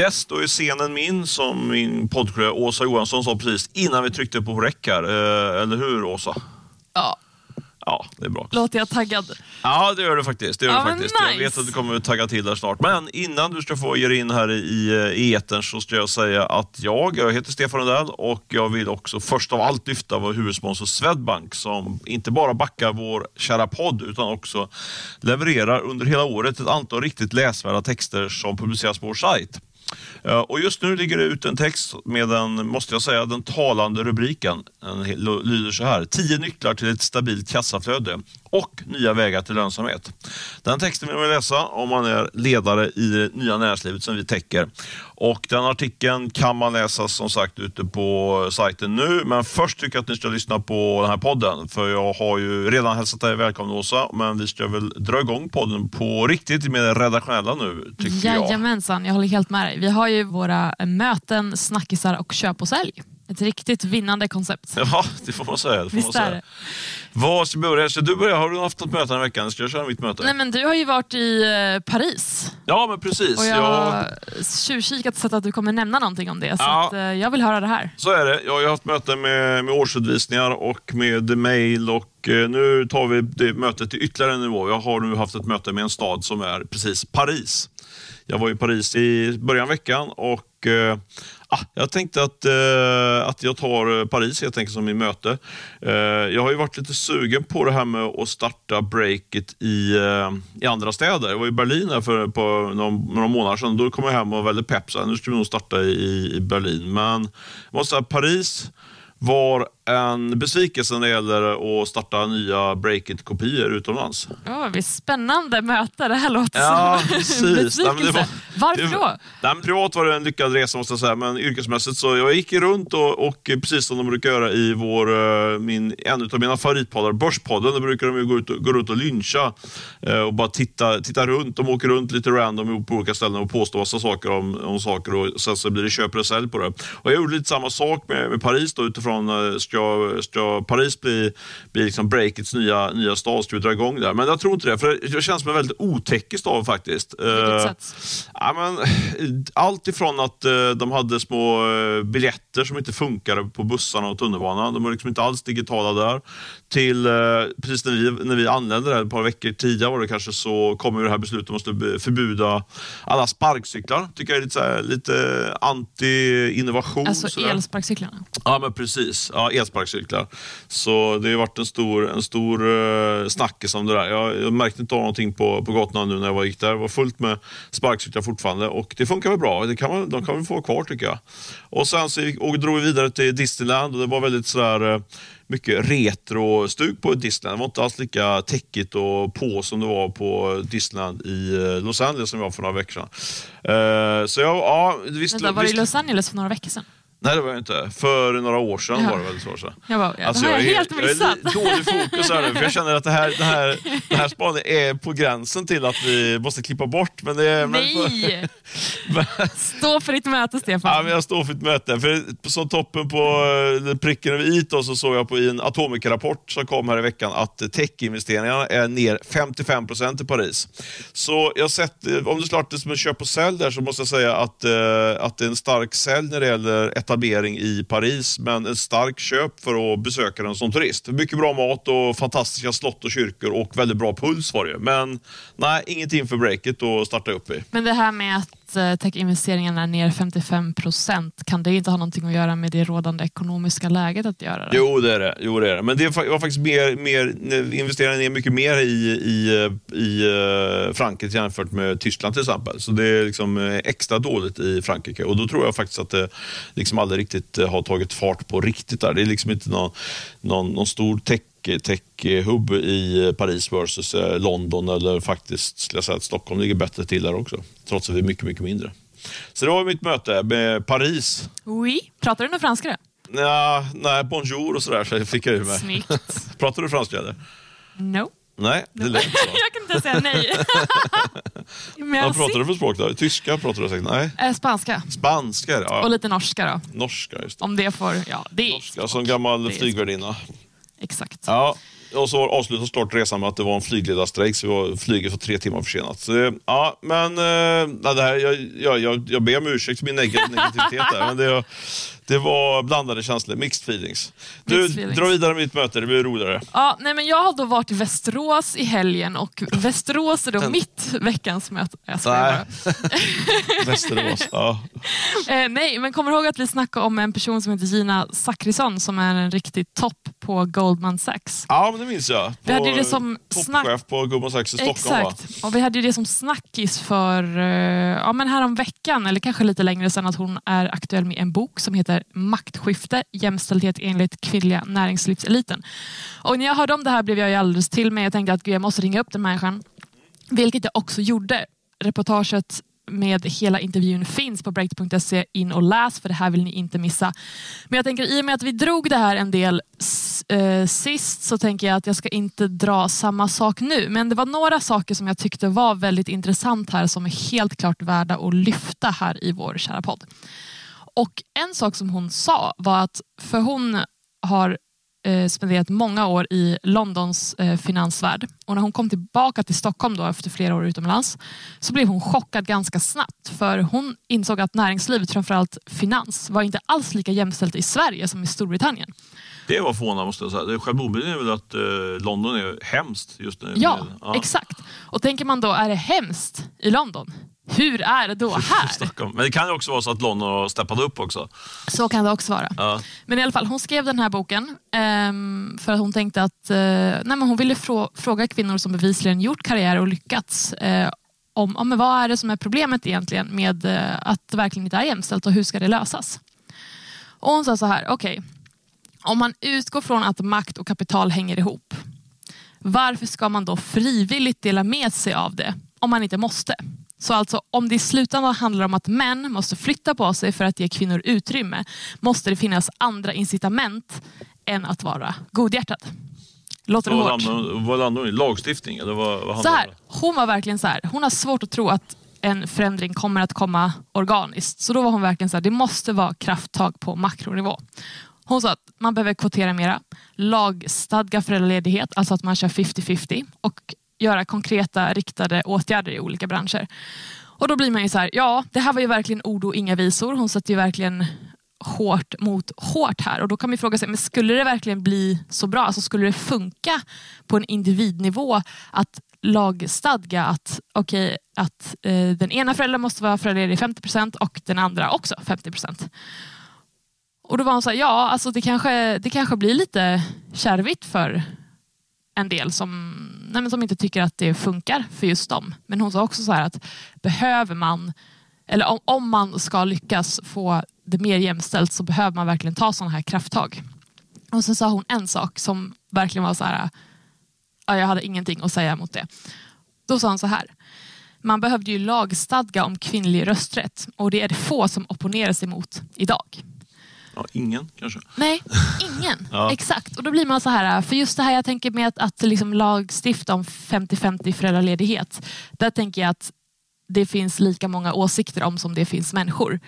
Yes, då är scenen min som min poddkollega Åsa Johansson sa precis innan vi tryckte på räck här. Eh, eller hur Åsa? Ja, Ja, det är bra. låter jag taggad? Ja, det gör du faktiskt. Det gör Ja, du faktiskt. Jag nice. vet att du kommer att tagga till där snart. Men innan du ska få ge dig in här i, i etern så ska jag säga att jag, jag heter Stefan Rundell och jag vill också först av allt lyfta vår huvudsponsor Swedbank som inte bara backar vår kära podd utan också levererar under hela året ett antal riktigt läsvärda texter som publiceras på vår sajt. Eh, och just nu ligger det ut en text med den, måste jag säga, den talande rubriken. Den lyder så här. 10 nycklar till ett stabilt kassaflöde och nya vägar till lönsamhet. Den texten vill man läsa om man är ledare i det nya näringslivet som vi täcker. Och den artikeln kan man läsa som sagt ute på sajten nu. Men först tycker jag att ni ska lyssna på den här podden. För jag har ju redan hälsat dig välkommen Åsa, men vi ska väl dra igång podden på riktigt med det redaktionella nu, tycker jag. Jajamensan, jag håller helt med dig. Vi har ju våra möten, snackisar och köp och sälj. Ett riktigt vinnande koncept. Ja, det får man säga. Det får man Visst är säga. det? Vad ska börja? Ska du börja? Har du haft något möte den här veckan? Ska jag köra mitt möte? Nej, men du har ju varit i eh, Paris Ja, men precis. och jag Ja, har tjuvkikat och sett att du kommer nämna någonting om det. Så Ja. att, eh, jag vill höra det här. så är det. Jag har haft möte med, med årsutvisningar och med mail och eh, nu tar vi det mötet till ytterligare en nivå. Jag har nu haft ett möte med en stad som är precis Paris. Jag var i Paris i början av veckan och ah, jag tänkte att, eh, att jag tar eh, Paris helt enkelt som min möte. Eh, jag har ju varit lite sugen på det här med att starta breaket i, eh, i andra städer. Jag var i Berlin här för på några, några månader sedan. Då kom jag hem och var väldigt pepp. Nu ska vi nog starta i, i Berlin. Men jag måste säga Paris var en besvikelse när det gäller att starta nya breakit-kopior utomlands. Oh, spännande möte. Det här låter Ja, som precis. Nej, men det var- Varför det då? Nej, privat var det en lyckad resa måste jag säga, men yrkesmässigt så jag gick runt och, och precis som de brukar göra i vår, eh, min, en av mina favoritpoddar, Börspodden, där brukar de ju gå, ut och, gå runt och lyncha eh, och bara titta, titta runt. De åker runt lite random på olika ställen och påstår massa saker om, om saker och sen så blir det köp och sälj på det. Och jag gjorde lite samma sak med, med Paris då utifrån, eh, ska, ska Paris bli, bli liksom breakits nya, nya stad, ska vi dra igång där? Men jag tror inte det, för det känns som en väldigt otäck stad faktiskt. Sätt? Ja, men, allt ifrån att eh, de hade små eh, biljetter som inte funkade på bussarna och tunnelbanan. De var liksom inte alls digitala där. Till eh, precis när vi, när vi anlände där ett par veckor tidigare var det kanske så kom ju det här beslutet om att förbjuda alla sparkcyklar. Tycker jag är lite, så här, lite anti-innovation. Alltså elsparkcyklarna. Ja, men precis. Ja, elsparkcyklar. Så det har varit en stor, en stor uh, snackis om det där. Jag, jag märkte inte av någonting på, på gatorna nu när jag var- gick där. Det var fullt med sparkcyklar fortfarande och det funkar väl bra. Det kan man, de kan vi få kvar tycker jag. Och sen så och drog vi vidare till Disneyland och det var väldigt sådär eh, mycket retro-stuk på Disneyland. Det var inte alls lika täckigt och på som det var på Disneyland i eh, Los Angeles som vi var för några veckor sedan. Eh, så jag, ja, visst, Vänta, var det i Los Angeles för några veckor sedan? Nej, det var jag inte. För några år sedan Ja. var det väl så. så. Jag bara, ja, Alltså, det har jag, är- helt missat. Jag är li- dålig fokus här nu, för jag känner att det här, det här, det här spaningen är på gränsen till att vi måste klippa bort. Men det är, men, Nej! Stå för ditt möte, Stefan. Ja, men jag står för ett möte. För som toppen på eh, pricken över i så såg jag på i en Atomica-rapport som kom här i veckan att tech-investeringarna är ner 55 procent i Paris. Så jag sett, om det startas som en köp och sälj där så måste jag säga att, eh, att det är en stark sälj när det gäller etablering i Paris, men ett starkt köp för att besöka den som turist. Mycket bra mat och fantastiska slott och kyrkor och väldigt bra puls var det. Men nej, ingenting för breaket att starta upp i. Men det här med att att eh, techinvesteringarna är ner 55 procent, kan det inte ha någonting att göra med det rådande ekonomiska läget att göra? Det? Jo, det är det. Jo, det, är det. Men det är var faktiskt mer, mer, eh, investeraren ner mycket mer i, i, eh, i Frankrike jämfört med Tyskland till exempel. Så det är liksom extra dåligt i Frankrike. Och då tror jag faktiskt att det liksom aldrig riktigt har tagit fart på riktigt där. Det är liksom inte någon, någon, någon stor tech tech-hubb i Paris versus eh, London eller faktiskt skulle jag säga att Stockholm ligger bättre till där också. Trots att vi är mycket, mycket mindre. Så det var mitt möte med Paris. Oui. Pratar du något franska då? Ja, nej, bonjour och sådär så fick jag ur mig. Snyggt. Pratar du franska eller? No. Nej, det lät så. jag kan inte säga nej. Vad Merci. pratar du för språk då? Tyska pratar du säkert? Nej. Eh, Spanska. Spanska det. Och Ja. lite norska då. Norska, just det. Om det får... Ja, det är Norska, som gammal flygvärdinna. Exakt. Ja. och så avslutas startresan med att det var en flygledarstrejk, så flyget var tre timmar försenat. Så, ja, men äh, det här, jag, jag, jag, jag ber om ursäkt för min negativitet där, men det, det var blandade känslor, mixed feelings. Du, Mixed feelings. dra vidare med ditt möte, det blir roligare. Ja, nej, men jag har då varit i Västerås i helgen och Västerås är då Den- mitt veckans möte. Jag Nej. Västerås. Ja. Eh, nej, men kommer du ihåg att vi snackade om en person som heter Gina Zachrisson som är en riktig topp på Goldman Sachs? ja, men det minns jag. Vi hade det som Toppchef på Goldman Sachs i Stockholm. Va? Exakt. Och vi hade ju det som snackis för eh, ja, men här om veckan eller kanske lite längre sedan att hon är aktuell med en bok som heter heter Maktskifte, jämställdhet enligt kvinnliga näringslivseliten. Och när jag hörde om det här blev jag ju alldeles till mig. Jag tänkte att gud, jag måste ringa upp den människan. Vilket jag också gjorde. Reportaget med hela intervjun finns på breakit.se. In och läs för det här vill ni inte missa. Men jag tänker i och med att vi drog det här en del s- eh, sist så tänker jag att jag ska inte dra samma sak nu. Men det var några saker som jag tyckte var väldigt intressant här som är helt klart värda att lyfta här i vår kära podd. Och en sak som hon sa var att, för hon har eh, spenderat många år i Londons eh, finansvärld och när hon kom tillbaka till Stockholm då efter flera år utomlands så blev hon chockad ganska snabbt för hon insåg att näringslivet, framförallt finans, var inte alls lika jämställt i Sverige som i Storbritannien. Det var förvånande måste jag säga. Det Självmordbilden är väl att eh, London är hemskt just nu. Ja, Med- exakt. Och tänker man då, är det hemskt i London? Hur är det då här? Stockholm. Men det kan ju också vara så att London har steppat upp också. Så kan det också vara. Ja. Men i alla fall, hon skrev den här boken ehm, för att hon tänkte att eh, nej, men hon ville frå- fråga kvinnor som bevisligen gjort karriär och lyckats eh, om, om vad är det som är problemet egentligen med eh, att det verkligen inte är jämställt och hur ska det lösas? Och hon sa så här, okej, om man utgår från att makt och kapital hänger ihop, varför ska man då frivilligt dela med sig av det om man inte måste? Så alltså om det i slutändan handlar om att män måste flytta på sig för att ge kvinnor utrymme måste det finnas andra incitament än att vara godhjärtad. Låter det Vad hårt? landar vad landar hon i? Lagstiftning? Eller vad, vad Så här, hon var verkligen så här, hon har svårt att tro att en förändring kommer att komma organiskt. Så då var hon verkligen så här, det måste vara krafttag på makronivå. Hon sa att man behöver kvotera mera, lagstadga föräldraledighet, alltså att man kör 50-50 och göra konkreta riktade åtgärder i olika branscher. Och då blir man ju så här, ja det här var ju verkligen ord och inga visor. Hon sätter ju verkligen hårt mot hårt här och då kan man fråga sig, men skulle det verkligen bli så bra? Alltså skulle det funka på en individnivå att lagstadga att, okay, att eh, den ena föräldern måste vara föräldraledig 50% och den andra också 50%. Och då var hon så här, ja alltså det kanske, det kanske blir lite kärvigt för en del som, nej, men som inte tycker att det funkar för just dem. Men hon sa också så här att behöver man, eller om, om man ska lyckas få det mer jämställt så behöver man verkligen ta sådana här krafttag. Och sen sa hon en sak som verkligen var så här, ja, jag hade ingenting att säga mot det. Då sa hon så här, man behövde ju lagstadga om kvinnlig rösträtt och det är det få som opponerar sig mot idag. Ja, ingen kanske? Nej, ingen. Ja. Exakt. Och då blir man så här, för just det här jag tänker med att, att liksom lagstifta om 50-50 föräldraledighet. Där tänker jag att det finns lika många åsikter om som det finns människor.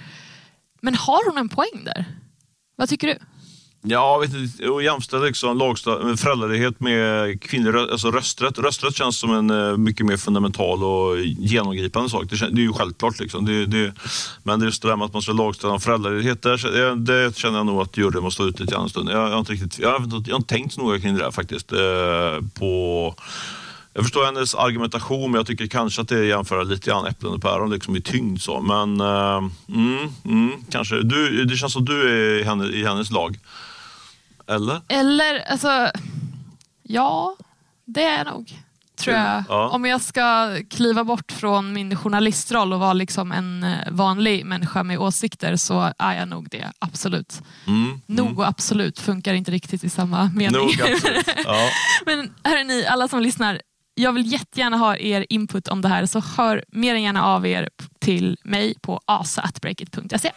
Men har hon en poäng där? Vad tycker du? Ja, vet inte, och jämställa liksom föräldraledighet med kvinnlig alltså rösträtt. Rösträtt känns som en eh, mycket mer fundamental och genomgripande sak. Det, det är ju självklart. Liksom. Det, det, men det är just det där med att man ska lagställa om föräldraledighet, där, det, det känner jag nog att juryn måste ha ut lite grann en stund. Jag, jag, har inte riktigt, jag, har inte, jag har inte tänkt så noga kring det där faktiskt. Eh, på, jag förstår hennes argumentation, men jag tycker kanske att det är jämföra lite grann äpplen och päron liksom i tyngd. Så. Men eh, mm, mm, kanske. Du, det känns som du är i, hennes, i hennes lag. Eller? Eller, alltså, ja, det är jag nog. Tror jag. Ja. Om jag ska kliva bort från min journalistroll och vara liksom en eh, vanlig människa med åsikter så är jag nog det, absolut. Mm. Nog och absolut funkar inte riktigt i samma mening. Nog absolut. Ja. Men hörni, alla som lyssnar, jag vill jättegärna ha er input om det här så hör mer än gärna av er till mig på asa.breakit.se.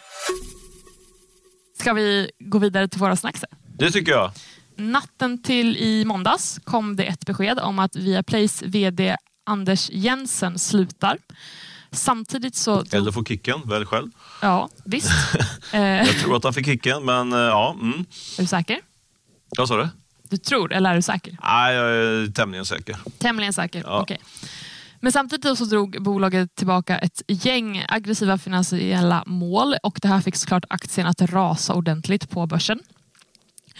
Ska vi gå vidare till våra snacks? Det tycker jag. Natten till i måndags kom det ett besked om att Viaplays VD Anders Jensen slutar. Samtidigt så... Eller får kicken, välj själv. Ja, visst. Jag tror att han fick kicken, men eh, ja. Mm. är du säker? Vad sa du? Du tror, eller är du säker? Nej, jag är tämligen säker. Tämligen säker, Ja. okej. Men samtidigt så drog bolaget tillbaka ett gäng aggressiva finansiella mål och det här fick såklart aktien att rasa ordentligt på börsen.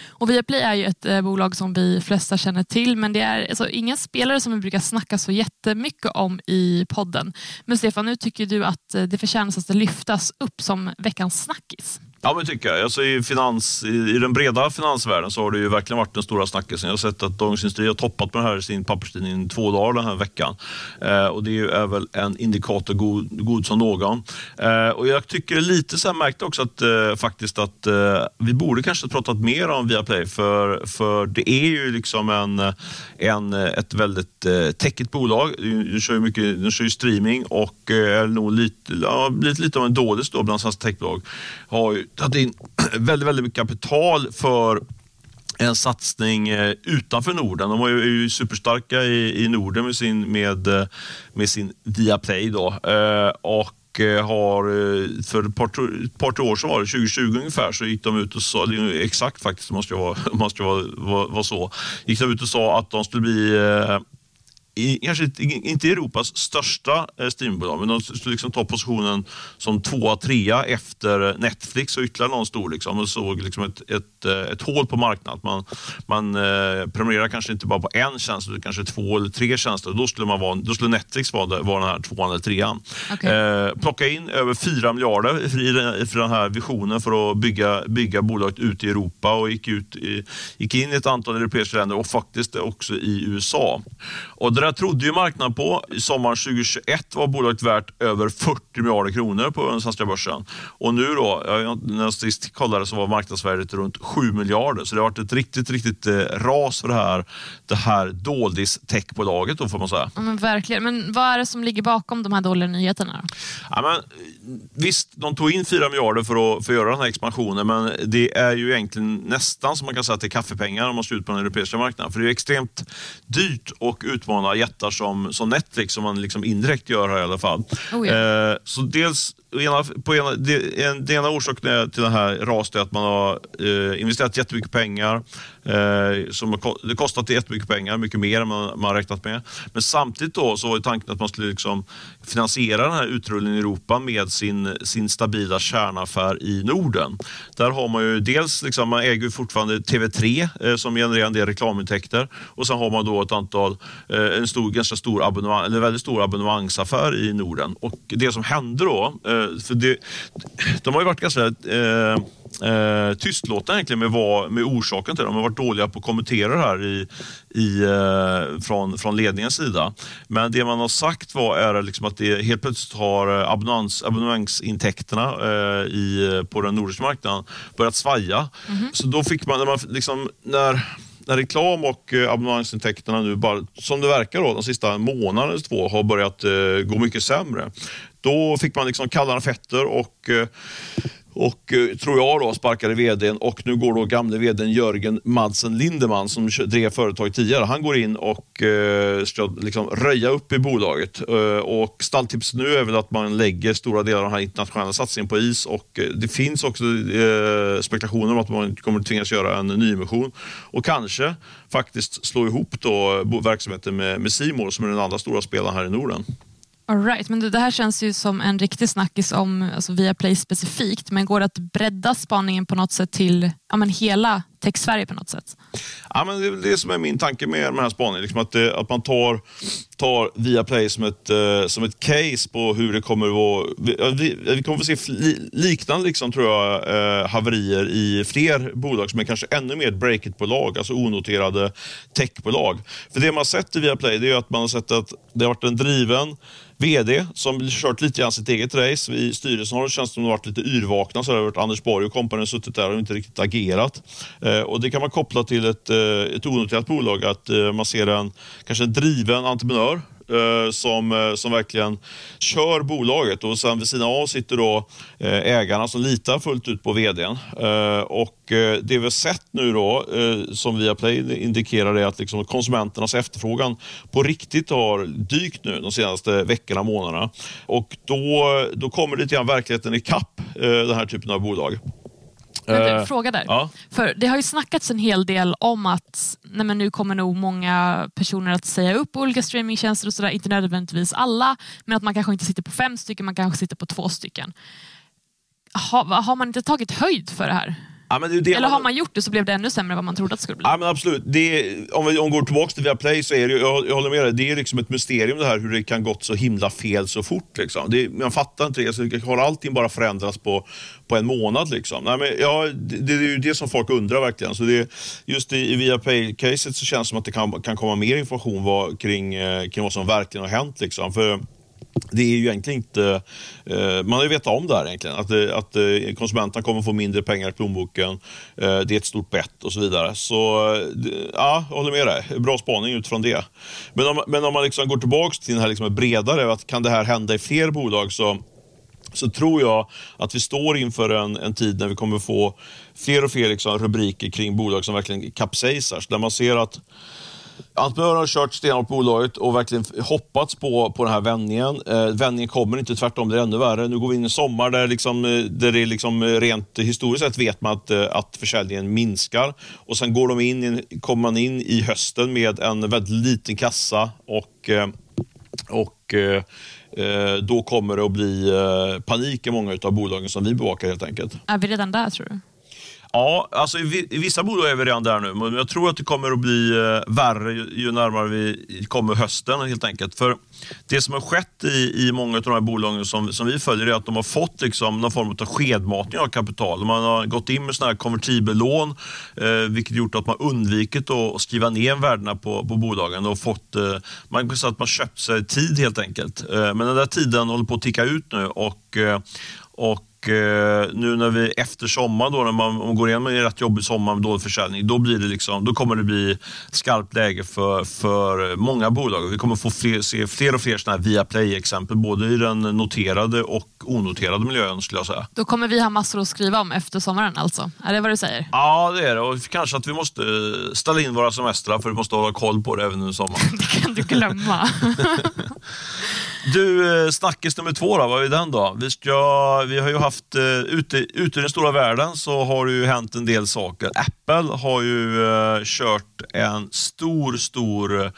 Och Viaplay är ju ett eh, bolag som vi flesta känner till men det är alltså, ingen spelare som vi brukar snacka så jättemycket om i podden. Men Stefan, nu tycker du att eh, det förtjänas att lyftas upp som veckans snackis. Ja, men tycker jag. Alltså, i, finans, i, I den breda finansvärlden så har det ju verkligen varit den stora snackisen. Jag har sett att Dagens Industri har toppat med det här i sin papperstidning i två dagar den här veckan. Eh, och det är väl en indikator god, god som någon. Eh, och jag tycker lite så här märkte också att eh, faktiskt att eh, vi borde kanske pratat mer om Viaplay för, för det är ju liksom en, en, ett väldigt eh, techigt bolag. De kör ju, mycket, de kör ju streaming och eh, är nog lite, ja, blivit lite av en dålig då bland svenska techbolag. Har ju tagit in väldigt, väldigt mycket kapital för en satsning eh, utanför Norden. De är ju, superstarka i, i Norden med sin, med, eh, med sin Viaplay. Då. Eh, och har för ett par, ett par tre år sedan, var det 2020 ungefär, så gick de ut och sa, exakt faktiskt, det måste ju vara, måste vara, vara, vara så, gick de ut och sa att de skulle bli i, kanske inte- Europas största eh, streamingbolag, men de skulle liksom ta positionen som tvåa, trea efter Netflix och ytterligare någon stor. Liksom, och såg liksom ett, ett, eh, ett hål på marknaden. Man, man eh, prenumererar kanske inte bara på en tjänst, utan kanske två eller tre tjänster. Då skulle, man vara, då skulle Netflix vara, där- vara den här tvåan eller trean. Okej. Eh, plocka in över 4 miljarder i den, för den här visionen för att bygga, bygga bolaget ute i Europa och gick, ut gick in i ett antal europeiska länder och faktiskt också i USA. Och det där trodde ju marknaden på. I sommaren 2021 var bolaget värt över 40 miljarder kronor på den svenska börsen. Och nu då, när jag sist kollade så var marknadsvärdet runt 7 miljarder. Så det har varit ett riktigt, riktigt eh, ras för det här, det här doldis-techbolaget då får man säga. Men verkligen. Men vad är det som ligger bakom de här dåliga nyheterna? Ja, men, visst, de tog in 4 miljarder för att, för att göra den här expansionen, men det är ju egentligen nästan som man kan säga att det är kaffepengar om man ska ut på den europeiska marknaden. För det är extremt dyrt att utmana jättar som, som Netflix, som man liksom indirekt gör här i alla fall. Oh ja. eh, så dels ena, på ena, det, en, det ena orsaken till den här raset är att man har eh, investerat jättemycket pengar. Eh, som har, det kostat jättemycket pengar, mycket mer än man, man räknat med. Men samtidigt då så var ju tanken att man skulle liksom finansiera den här utrullningen i Europa med sin, sin stabila kärnaffär i Norden. Där har man ju dels, liksom, man äger ju fortfarande TV3 eh, som genererar en del reklamintäkter och sen har man då ett antal, eh, en stor, ganska stor abonnemang, eller väldigt stor abonnemangsaffär i Norden. Och det som hände då, eh, för det, de har ju varit ganska eh, eh, tystlåtna egentligen med, vad, med orsaken till det. De har varit dåliga på att kommentera det här i, i, eh, från, från ledningens sida. Men det man har sagt var är liksom att det helt plötsligt har eh, abonnans, abonnemangsintäkterna eh, i, på den nordiska marknaden börjat svaja. Så då fick man, när, man liksom, när när reklam och eh, abonnemangsintäkterna nu bara, som det verkar då, de sista månaderna eller två har börjat eh, gå mycket sämre. Då fick man liksom kallare fötter och eh, och eh, tror jag då sparkade vdn och nu går då gamle vdn Jörgen Madsen Lindeman som drev företaget tidigare. Han går in och eh, ska liksom röja upp i bolaget. Eh, och stalltipset nu är väl att man lägger stora delar av den här internationella satsningen på is och eh, det finns också eh, spekulationer om att man kommer att tvingas göra en nyemission och kanske faktiskt slå ihop då verksamheten med, med C More som är den andra stora spelaren här i Norden. All right, men det, här känns ju som en riktig snackis om alltså Viaplay specifikt. Men går det att bredda spaningen på något sätt till ja, men hela Tech-Sverige på något sätt? Ja, men det är det som är min tanke med den här spaningen. Liksom att, det, att man tar, tar Viaplay som ett, eh, som ett case på hur det kommer att vara. Vi, vi, kommer att få se liknande liksom, tror jag, eh, haverier i fler bolag som är kanske ännu mer break-it-bolag, alltså onoterade techbolag. För det man har sett i Viaplay det är att man har sett att det har varit en driven VD som kört lite grann sitt eget race. I styrelsen har det känts som de varit lite yrvakna. Så det har varit Anders Borg och kompani suttit där och inte riktigt agerat. Eh, och Det kan man koppla till ett, eh, ett onoterat bolag. Att eh, man ser en kanske en driven entreprenör som, som verkligen kör bolaget och sen vid sidan av sitter då ägarna som litar fullt ut på vdn. Och det vi har sett nu då som Viaplay indikerar är att liksom konsumenternas efterfrågan på riktigt har dykt nu de senaste veckorna, månaderna. Och då, då kommer lite grann verkligheten ikapp den här typen av bolag. Men du, Eh, fråga där. ja. För det har ju snackats en hel del om att nej nu kommer nog många personer att säga upp olika streamingtjänster och sådär. Inte nödvändigtvis alla, men att man kanske inte sitter på fem stycken, man kanske sitter på två stycken. Har, har man inte tagit höjd för det här? Ja, det Eller har man gjort det så blev det ännu sämre än vad man trodde att det skulle bli? Ja, men absolut. Det om, vi, om går tillbaka till Viaplay så är det, jag, jag håller med dig, det är liksom ett mysterium det här hur det kan gått så himla fel så fort. Liksom. Det, man fattar inte det. Alltså, har allting bara förändrats på, på en månad? Liksom? Nej, men, ja, det, det är ju det som folk undrar verkligen. Så det, just i, i Viaplay-caset så känns det som att det kan, kan komma mer information vad, kring, eh, kring vad som verkligen har hänt. Liksom. För det är ju egentligen inte... Eh, man har ju vetat om det här egentligen. Att, eh, att eh, konsumenterna kommer få mindre pengar i plånboken. Eh, det är ett stort bett och så vidare. Så eh, ja, jag håller med dig. Bra spaning utifrån det. Men om, men om man liksom går tillbaka till den här liksom bredare, att kan det här hända i fler bolag så så tror jag att vi står inför en, en tid när vi kommer få fler och fler liksom rubriker kring bolag som verkligen kapsejsar. Där man ser att entreprenören har kört stenhårt på bolaget och verkligen hoppats på, på den här vändningen. Eh, vändningen kommer inte, tvärtom, det är ännu värre. Nu går vi in i sommar där, liksom, eh, där det är liksom eh, rent historiskt sett vet man att, eh, att försäljningen minskar. Och Sen går de in, kommer man in i hösten med en väldigt liten kassa och och eh, då kommer det att bli panik i många av bolagen som vi bevakar helt enkelt. Är vi redan där tror du? Ja, alltså i, i vissa bolag är vi redan där nu, men jag tror att det kommer att bli eh, värre ju, ju närmare vi kommer hösten helt enkelt. För det som har skett i, i många av de här bolagen som, som vi följer är att de har fått liksom någon form av skedmatning av kapital. Man har gått in med sådana här konvertibellån, eh, vilket gjort att man undvikit att att skriva ner värdena på, på bolagen och fått, eh, man kan säga att man köpt sig tid helt enkelt. Eh, men den där tiden håller på att ticka ut nu och, eh, och eh, nu när vi efter sommaren, då, när man, om man går igenom en rätt jobbig sommar med dålig försäljning, då, blir det liksom, då kommer det bli skarpt läge för, för många bolag. Vi kommer få fler, se fler och fler såna här Viaplay-exempel, både i den noterade och onoterade miljön skulle jag säga. Då kommer vi ha massor att skriva om efter sommaren alltså? Är det vad du säger? Ja, det är det. Och kanske att vi måste ställa in våra semestrar för vi måste hålla koll på det även under sommaren. Det kan du glömma. Du, eh, snackis nummer två då, vad är den då? Vi, ska, vi har ju haft, eh, ute, ute i den stora världen så har det ju hänt en del saker. Apple har ju eh, kört en stor, stor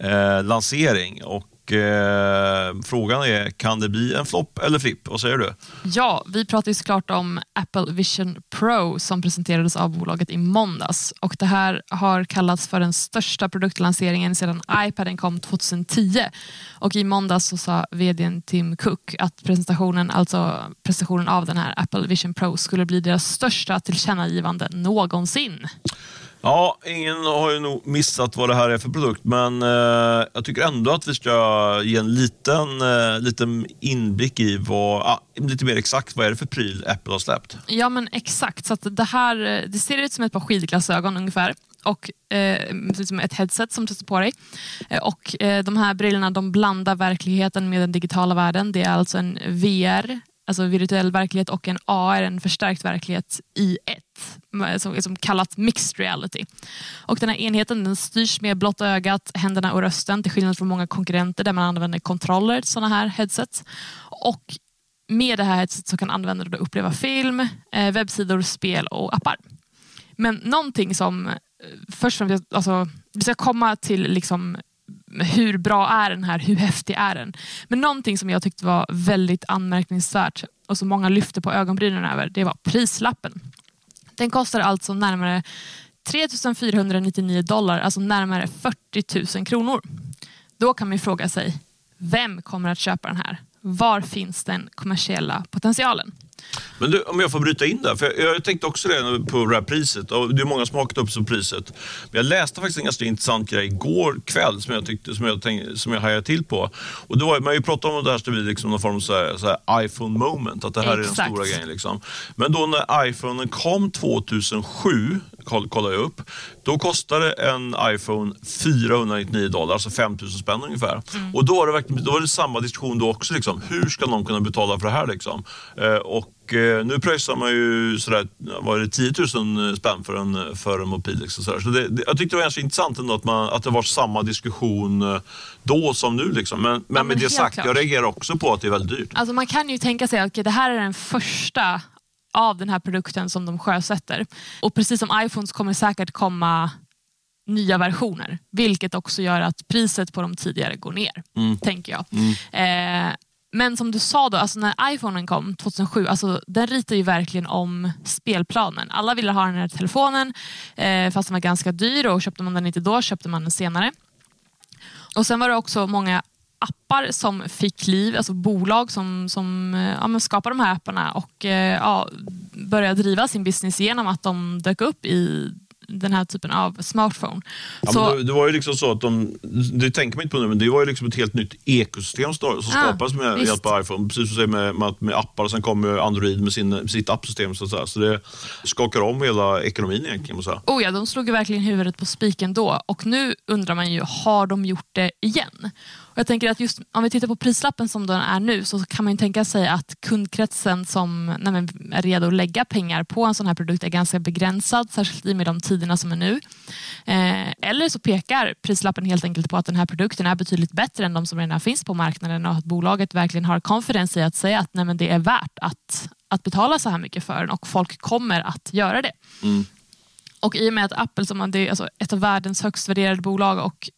eh, lansering och eh, frågan är, kan det bli en flopp eller flipp? Vad säger du? Ja, vi pratar ju såklart om Apple Vision Pro som presenterades av bolaget i måndags. Och det här har kallats för den största produktlanseringen sedan iPaden kom 2010. Och i måndags så sa vdn Tim Cook att presentationen, alltså presentationen av den här Apple Vision Pro skulle bli deras största tillkännagivande någonsin. Ja, ingen har ju nog missat vad det här är för produkt, men eh, jag tycker ändå att vi ska ge en liten, eh, liten inblick i vad, ah, lite mer exakt vad är det för pryl Apple har släppt. Ja men exakt, så att det här eh, det ser ut som ett par skidglasögon ungefär och eh, liksom ett headset som du sätter på dig. Eh, och eh, de här brillorna de blandar verkligheten med den digitala världen. Det är alltså en VR, alltså virtuell verklighet och en AR, en förstärkt verklighet i ett. Som, som kallat mixed reality. Och den här enheten den styrs med blotta ögat, händerna och rösten till skillnad från många konkurrenter där man använder kontroller till sådana här headset. Och med det här headsetet så kan användare då uppleva film, eh, webbsidor, spel och appar. Men någonting som, eh, först och främst, alltså, vi ska komma till liksom hur bra är den här, hur häftig är den? Men någonting som jag tyckte var väldigt anmärkningsvärt och som många lyfte på ögonbrynen över, det var prislappen. Den kostar alltså närmare 3 499 dollar, alltså närmare 40 000 kronor. Då kan man ju fråga sig, vem kommer att köpa den här? Var finns den kommersiella potentialen? Men du, om jag får bryta in där, för jag, jag tänkte också det på det här priset och det är många som har hakat upp sig på priset. Men jag läste faktiskt en ganska intressant grej igår kväll som jag, tyckte, som jag, tänkte, som jag hajade till på. Och då, man har ju pratat om det här ska bli liksom någon form av så här, så här iPhone moment, att det här är Exakt. den stora grejen. Liksom. Men då när iPhonen kom 2007, koll- kollade jag upp, då kostade en iPhone 499 dollar, alltså 5000 spänn ungefär. Och då var, det då var det samma diskussion då också. Liksom. Hur ska någon kunna betala för det här? Liksom? Eh, och nu pröjsar man ju sådär, var det 10 000 spänn för en, för en moped. Liksom, sådär. Så det, det, jag tyckte det var ganska intressant ändå att, man, att det var samma diskussion eh, då som nu. Liksom. Men, men, men med det sagt, klart. jag reagerar också på att det är väldigt dyrt. Alltså man kan ju tänka sig att okej, det här är den första av den här produkten som de sjösätter. Och precis som iPhones kommer säkert komma nya versioner, vilket också gör att priset på de tidigare går ner, mm. tänker jag. Mm. Eh, men som du sa, då, alltså när iPhonen kom 2007, alltså, den ritade ju verkligen om spelplanen. Alla ville ha den här telefonen, eh, fast den var ganska dyr och köpte man den inte då köpte man den senare. Och Sen var det också många appar som fick liv, alltså bolag som, som eh, ja, skapade de här apparna och eh, ja, började driva sin business genom att de dök upp i den här typen av smartphone. Ja, så, det, det, var ju liksom så att de, det tänker man inte på nu, men det var ju liksom ett helt nytt ekosystem som skapades med visst. hjälp av iPhone. Precis som med, med, med appar och sen kommer Android med sin, sitt appsystem. Så, så, så det skakar om hela ekonomin egentligen. Så. Oh ja, de slog ju verkligen huvudet på spiken då och nu undrar man ju, har de gjort det igen? Och jag tänker att just om vi tittar på prislappen som den är nu så kan man tänka sig att kundkretsen som nej, är redo att lägga pengar på en sån här produkt är ganska begränsad, särskilt i med de tiderna som är nu. Eh, eller så pekar prislappen helt enkelt på att den här produkten är betydligt bättre än de som redan finns på marknaden och att bolaget verkligen har konfidens i att säga att nej, det är värt att, att betala så här mycket för den och folk kommer att göra det. Mm. Och i och med att Apple som är alltså ett av världens högst värderade bolag och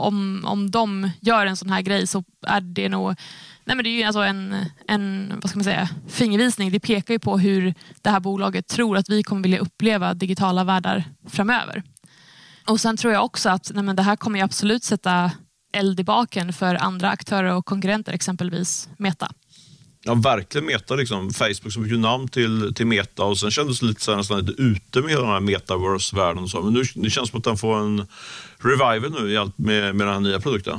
om, om de gör en sån här grej så är det nog nej men det är ju alltså en, en vad ska man säga, fingervisning. Det pekar ju på hur det här bolaget tror att vi kommer vilja uppleva digitala världar framöver. Och Sen tror jag också att nej men det här kommer ju absolut sätta eld i baken för andra aktörer och konkurrenter, exempelvis Meta. Ja, verkligen Meta. Liksom. Facebook som bytte namn till, till Meta och sen kändes det lite, så här, nästan lite ute med hela den här metaverse-världen. Men nu det känns som att den får en revival nu med, med den här nya produkten.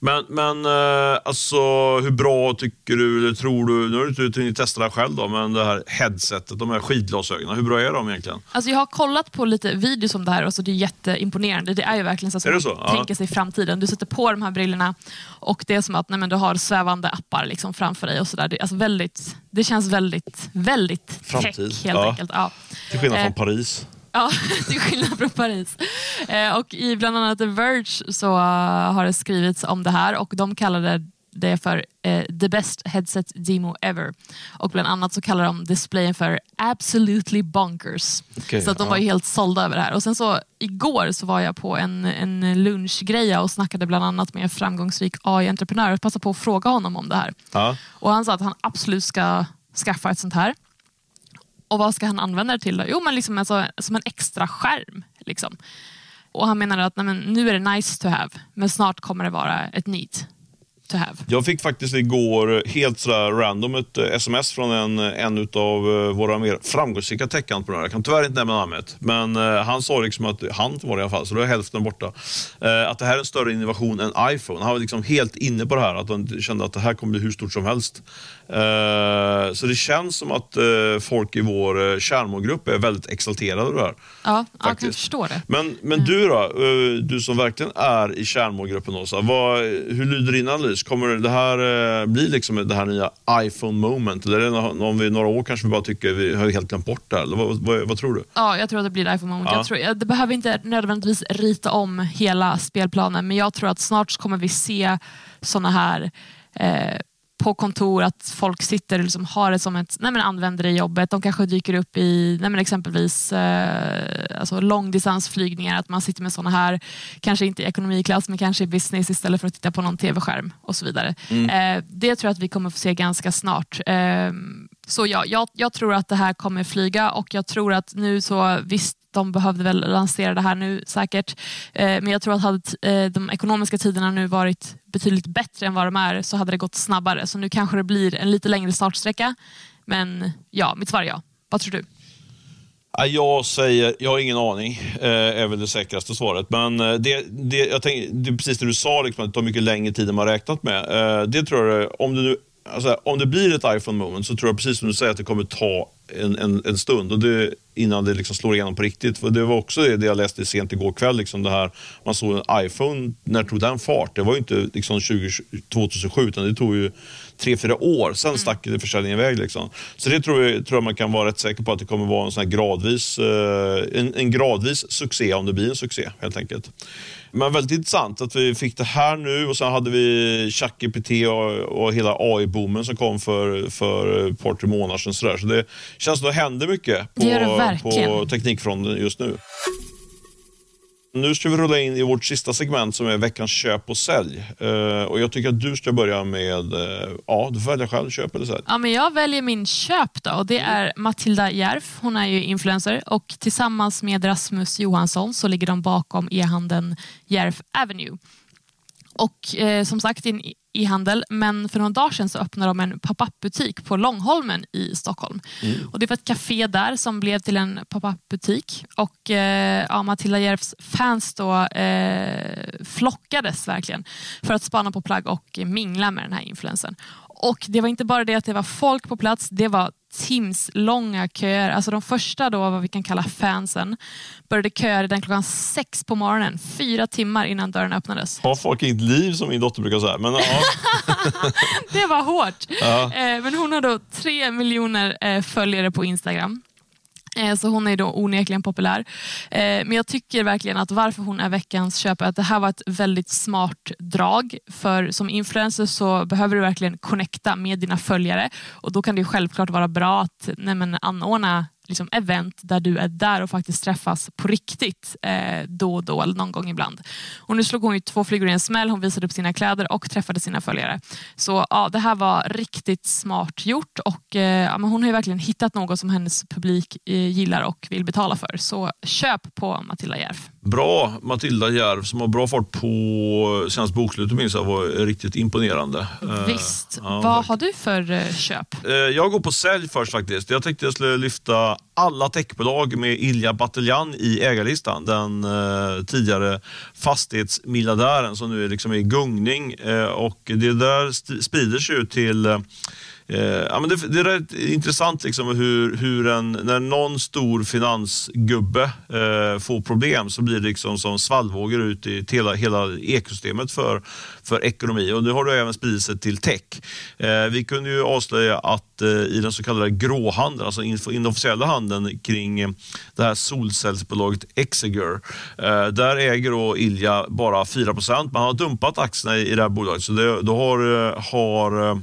Men, men eh, alltså, hur bra tycker du, eller tror du, nu har du inte hunnit testa det själv då, men det här headsetet, de här skidglasögonen, hur bra är de egentligen? Alltså jag har kollat på lite videos om det här och så det är jätteimponerande. Det är ju verkligen så att man så? tänker ja. sig framtiden. Du sätter på de här brillorna och det är som att nej, men du har svävande appar liksom framför dig och sådär. Det, alltså väldigt, det känns väldigt, väldigt Framtid. tech helt ja. enkelt. Ja. Till skillnad från eh, Paris. Ja, till skillnad från Paris. Eh, och I bland annat The Verge så har det skrivits om det här och de kallade det för eh, the best headset demo ever. Och bland annat så kallar de displayen för absolutely bonkers. Okay, så att de ja. var helt sålda över det här. Och sen så igår så var jag på en, en lunchgreja och snackade bland annat med en framgångsrik AI-entreprenör och passade på att fråga honom om det här. Ja. Och han sa att han absolut ska skaffa ett sånt här. Och vad ska han använda det till då? Jo, men liksom alltså, som en extra skärm. Liksom. Och han menade att nej, men, nu är det nice to have, men snart kommer det vara ett need to have. Jag fick faktiskt igår helt sådär random ett eh, sms från en, en av eh, våra mer framgångsrika tech-entreprenörer. Jag kan tyvärr inte nämna namnet, men han sa liksom att, han var det i alla fall, så då är hälften borta, att det här är en större innovation än iPhone. Han var liksom helt inne på det här, att han kände att det här kommer bli hur stort som helst. Så det känns som att folk i vår kärnmålgrupp är väldigt exalterade över det här. Ja, jag kan förstå det. Men, men mm. du då, du som verkligen är i kärnmålgruppen, Åsa, vad, hur lyder din analys? Kommer det här eh, bli liksom det här nya iPhone moment? Eller om vi några år kanske vi bara tycker vi har helt glömt bort det? Eller vad, vad, vad, tror du? Ja, jag tror att det blir iPhone moment. Ja. Jag tror, det behöver inte nödvändigtvis rita om hela spelplanen, men jag tror att snart kommer vi se såna här eh, på kontor, att folk sitter och liksom har det som ett, nej men använder det i jobbet. De kanske dyker upp i nej men exempelvis eh, alltså långdistansflygningar, att man sitter med sådana här, kanske inte i ekonomiklass men kanske i business istället för att titta på någon tv-skärm och så vidare. Mm. Eh, det tror jag att vi kommer få se ganska snart. Eh, så ja, jag, jag, tror att det här kommer flyga och jag tror att nu så visst de behövde väl lansera det här nu säkert. Eh, men jag tror att hade eh, de ekonomiska tiderna nu varit betydligt bättre än vad de är så hade det gått snabbare. Så nu kanske det blir en lite längre startsträcka. Men ja, mitt svar är ja. Vad tror du? Jag säger, jag har ingen aning, eh, är väl det säkraste svaret. Men eh, det, det, jag tänk, det är precis det du sa, liksom, att det tar mycket längre tid än man räknat med. Eh, det tror jag, om det, nu, alltså, om det blir ett iPhone moment så tror jag precis som du säger att det kommer ta en, en, en stund. Och det, innan det liksom slår igenom på riktigt. För Det var också det jag läste sent igår kväll. Liksom det här, man såg en iPhone, när tog den fart? Det var ju inte liksom 20, 2007 utan det tog ju tre, fyra år. Sen mm. stack det försäljningen iväg. Liksom. Så det tror jag, tror jag man kan vara rätt säker på att det kommer vara en, sån gradvis, eh, en, en gradvis succé om det blir en succé helt enkelt. Men väldigt intressant att vi fick det här nu och sen hade vi ChatGPT och, och hela AI-boomen som kom för, för ett par, tre månader sedan. Så, så det känns som att det händer mycket på, det på teknikfronten just nu. Nu ska vi rulla in i vårt sista segment som är veckans köp och sälj. Uh, och Jag tycker att du ska börja med, uh, ja du får välja själv, köp eller sälj. Ja, men jag väljer min köp då och det är Matilda Järf. Hon är ju influencer och tillsammans med Rasmus Johansson så ligger de bakom e-handeln Järf Avenue. Och eh, som sagt, en e-handel, men för några dagar sedan så öppnade de en pop-up butik på Långholmen i Stockholm. Mm. Och det var ett café där som blev till en pop-up butik och eh, ja, Matilda Järfs fans då eh, flockades verkligen för att spana på plagg och mingla med den här influensen. Och det var inte bara det att det var folk på plats, det var timslånga köer. Alltså de första då, vad vi kan kalla fansen, började köa redan klockan sex på morgonen, fyra timmar innan dörren öppnades. Har folk inget liv som min dotter brukar säga. Men, ja. det var hårt. Ja. Eh, men hon har då tre miljoner eh, följare på Instagram. Eh, så hon är då onekligen populär. Eh, men jag tycker verkligen att varför hon är veckans köp är att det här var ett väldigt smart drag. För som influencer så behöver du verkligen connecta med dina följare och då kan det självklart vara bra att nej men, anordna liksom event där du är där och faktiskt träffas på riktigt eh, då och då eller någon gång ibland. Och nu slog hon ju två flygor i en smäll. Hon visade upp sina kläder och träffade sina följare. Så ja, det här var riktigt smart gjort och eh, ja, men hon har ju verkligen hittat något som hennes publik eh, gillar och vill betala för. Så köp på Matilda Järf. Bra Matilda Järv som har bra fart på senaste bokslutet minns jag var riktigt imponerande. Eh, Visst. Ja, Vad har du för eh, köp? Eh, jag går på sälj först faktiskt. Jag tänkte jag skulle lyfta alla techbolag med Ilja Bataljan i ägarlistan. Den tidigare fastighetsmiljardären som nu är liksom i gungning. och det där sprider sig ut till Eh, ja, men det, det, är rätt intressant liksom hur, hur en, när någon stor finansgubbe eh, får problem så blir det liksom som svallvågor ut i hela, hela ekosystemet för, för ekonomi. Och nu har det även spridit sig till tech. Eh, vi kunde ju avslöja att eh, i den så kallade gråhandeln, alltså inofficiella handeln kring eh, det här solcellsbolaget Exeger, eh, där äger då Ilja bara 4 procent. Man har dumpat aktierna i, i det här bolaget. Så det, då har, eh, har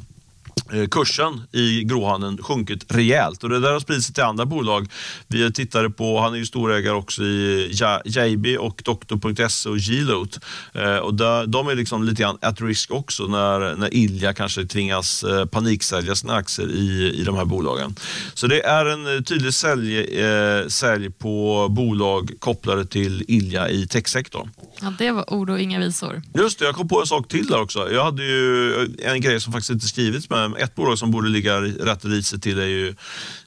kursen i gråhandeln sjunkit rejält och det där har spridit sig till andra bolag. Vi tittade på, han är ju storägare också i JB och Doktor.se och Gloat. Eh, och där, de är liksom lite grann at risk också när, när Ilja kanske tvingas eh, paniksälja sina aktier i, i de här bolagen. Så det är en tydlig sälj, eh, sälj på bolag kopplade till Ilja i techsektorn. Ja, det var ord och inga visor. Just det, jag kom på en sak till där också. Jag hade ju en grej som faktiskt inte skrivits med Ehm, ett bolag som borde ligga rätt risigt till är ju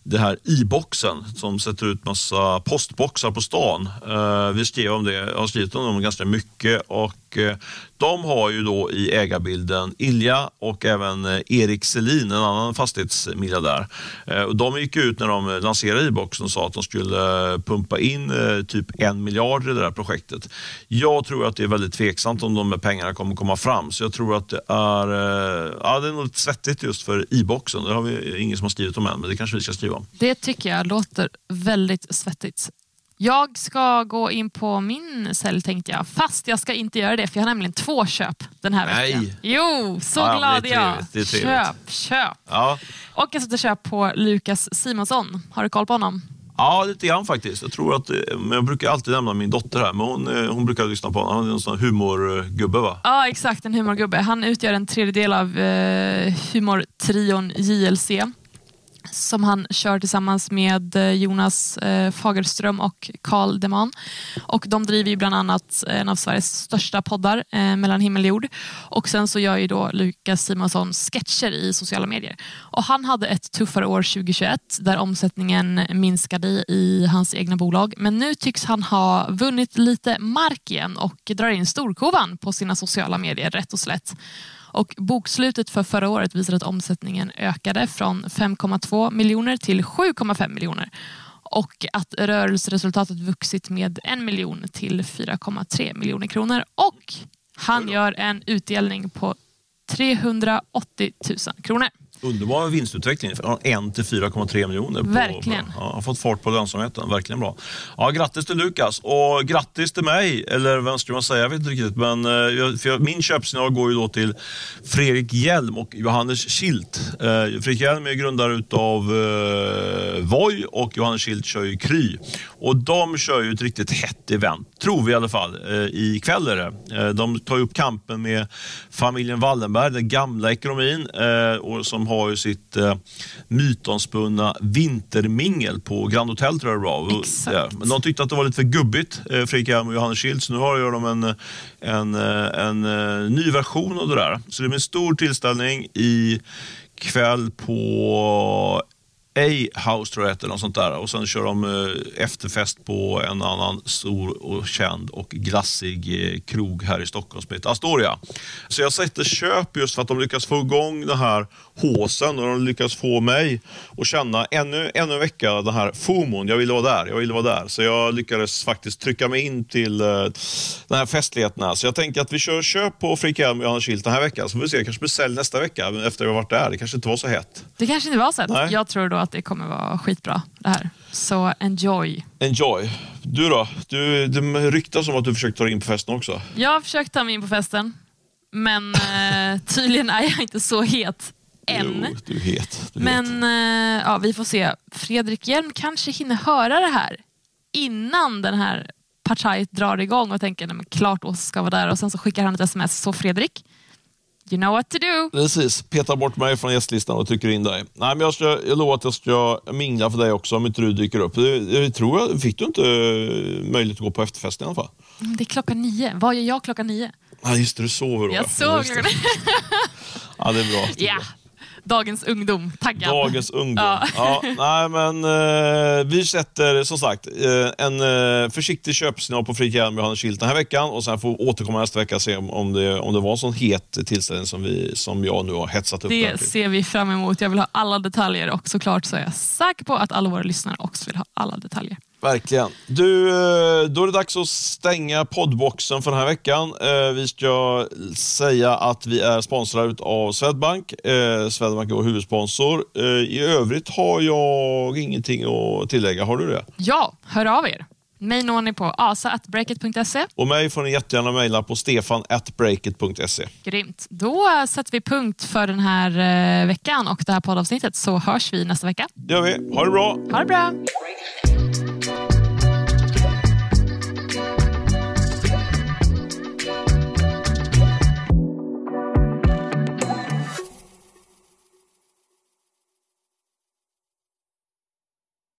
det här i-boxen som sätter ut massa postboxar på stan. Eh, vi skrev om det, jag har skrivit om dem ganska mycket och eh, de har ju då i ägarbilden Ilja och även eh, Erik Selin, en annan fastighetsmiljardär. de gick ut när de lanserade i-boxen och sa att de skulle pumpa in typ en miljard i det där projektet. Jag tror att det är väldigt tveksamt om de här pengarna kommer komma fram, så jag tror att det är, ja, det är nog lite svettigt just för i-boxen. Det har vi ingen som har skrivit om än, men det kanske vi ska skriva om. Det tycker jag låter väldigt svettigt. Jag ska gå in på min cell tänkte jag, fast jag ska inte göra det för jag har nämligen två köp den här veckan. Nej. Jo, så ja, glad är jag. Köp, köp. Ja. Och jag sätter köp på Lukas Simonsson. Har du koll på honom? Ja, lite grann faktiskt. Jag tror att, men jag brukar alltid nämna min dotter här, men hon, eh, hon brukar lyssna på honom. Han är en sån humorgubbe va? Ja, exakt. En humorgubbe. Han utgör en tredjedel av eh, humortrion JLC som han kör tillsammans med eh, Jonas eh, Fagerström och Carl Deman. Och de driver ju bland annat eh, en av Sveriges största poddar, Mellan himmel och jord. Och sen så gör ju då Lukas Simonsson sketcher i sociala medier. Och han hade ett tuffare år 2021 där omsättningen minskade i hans egna bolag. Men nu tycks han ha vunnit lite mark igen och drar in storkovan på sina sociala medier rätt och slätt. Och bokslutet för förra året visar att omsättningen ökade från 5,2 miljoner till 7,5 miljoner. och att rörelseresultatet vuxit med en miljon till 4,3 miljoner kronor. Och han gör en utdelning på 380 000 kronor. Underbar vinstutveckling. Från 1 till 4,3 miljoner. På, Verkligen. Ja, har fått fart på lönsamheten. Verkligen bra. Ja, grattis till Lukas och grattis till mig. Eller vem ska man säga? Jag vet inte riktigt. Men, eh, jag- min köpsignal går ju då till Fredrik Hjelm och Johannes Schildt. Eh, Fredrik Hjelm är grundare utav eh, Voi och Johannes Schildt kör ju Kry. Och de kör ju ett riktigt hett event, tror vi i alla fall. Eh, ikväll är det. Eh, de tar upp kampen med familjen Wallenberg, den gamla ekonomin. Eh, och som har ju sitt eh, mytomspunna vintermingel på Grand Hotel tror jag det var. Exakt. ja, men de tyckte att det var lite för gubbigt, eh, Fredrik Hjelm och Johannes Schildt. Så nu har de en, en, eh, en, eh, ny version av det där. Så det blir en stor tillställning i kväll på A-house tror jag heter, något sånt där. Och sen kör de eh, efterfest på en annan stor och känd och glassig eh, krog här i Stockholm som heter Astoria. Så jag sätter köp just för att de lyckas få igång den här håsen och de lyckas få mig att känna ännu, ännu en vecka den här FOMON. Jag ville vara där, jag ville vara där. Så jag lyckades faktiskt trycka mig in till eh, den här festligheterna. Så jag tänker att vi kör köp på Hjelm och Johannes Schildt den här veckan. Så får vi se, kanske blir sälj nästa vecka efter vi har varit där. Det kanske inte var så hett. Det kanske inte var så. Nej. Jag tror då att det kommer vara skitbra det här. Så enjoy. Enjoy. Du då? Du, det ryktas om att du försökte ta dig in på festen också. Jag har försökt ta mig in på festen, men eh, tydligen är jag inte så het än. Jo, du het. Du. Men eh, ja, vi får se. Fredrik Hjelm kanske hinner höra det här innan den här partiet drar igång och tänker nej, men klart Åsa ska vara där och sen så skickar han ett sms. Så Fredrik, you know what to do. Precis, peta bort mig från gästlistan och trycker in dig. Nej, men jag, ska, jag lovar att jag ska mingla för dig också om inte du dyker upp. Jag tror jag, fick du inte eh, möjlighet att gå på efterfesten i alla fall? Mm, Det är klockan nio. Vad gör jag klockan nio? Nej, just det, du sover då. Jag Ja, det. klockan Ja, det är bra. Det är Ja, bra. Dagens ungdom. Taggad. Dagens ungdom. Ja. Ja. nej, men eh, vi sätter som sagt eh, en eh, försiktig köpsignal på Fredrik Hjelm och Johannes Schildt den här veckan och sen får vi återkomma nästa vecka och se om, om, det, om det var en sån het tillställning som, vi, som jag nu har hetsat upp Det ser vi fram emot. Jag vill ha alla detaljer och såklart så är jag säker på att alla våra lyssnare också vill ha alla detaljer. Verkligen. Du, eh, då är det dags att stänga poddboxen för den här veckan. Eh, Vi ska säga att vi är sponsrade av Swedbank. Eh, Swedbank är vår huvudsponsor. I övrigt har jag ingenting att tillägga. Har du det? Ja, hör av er. Mig når ni på asa.breakit.se. Och mig får ni jättegärna mejla på stefan.breakit.se. Grymt. Då sätter vi punkt för den här veckan och det här poddavsnittet så hörs vi nästa vecka. Det gör vi. Ha det bra! Ha det bra!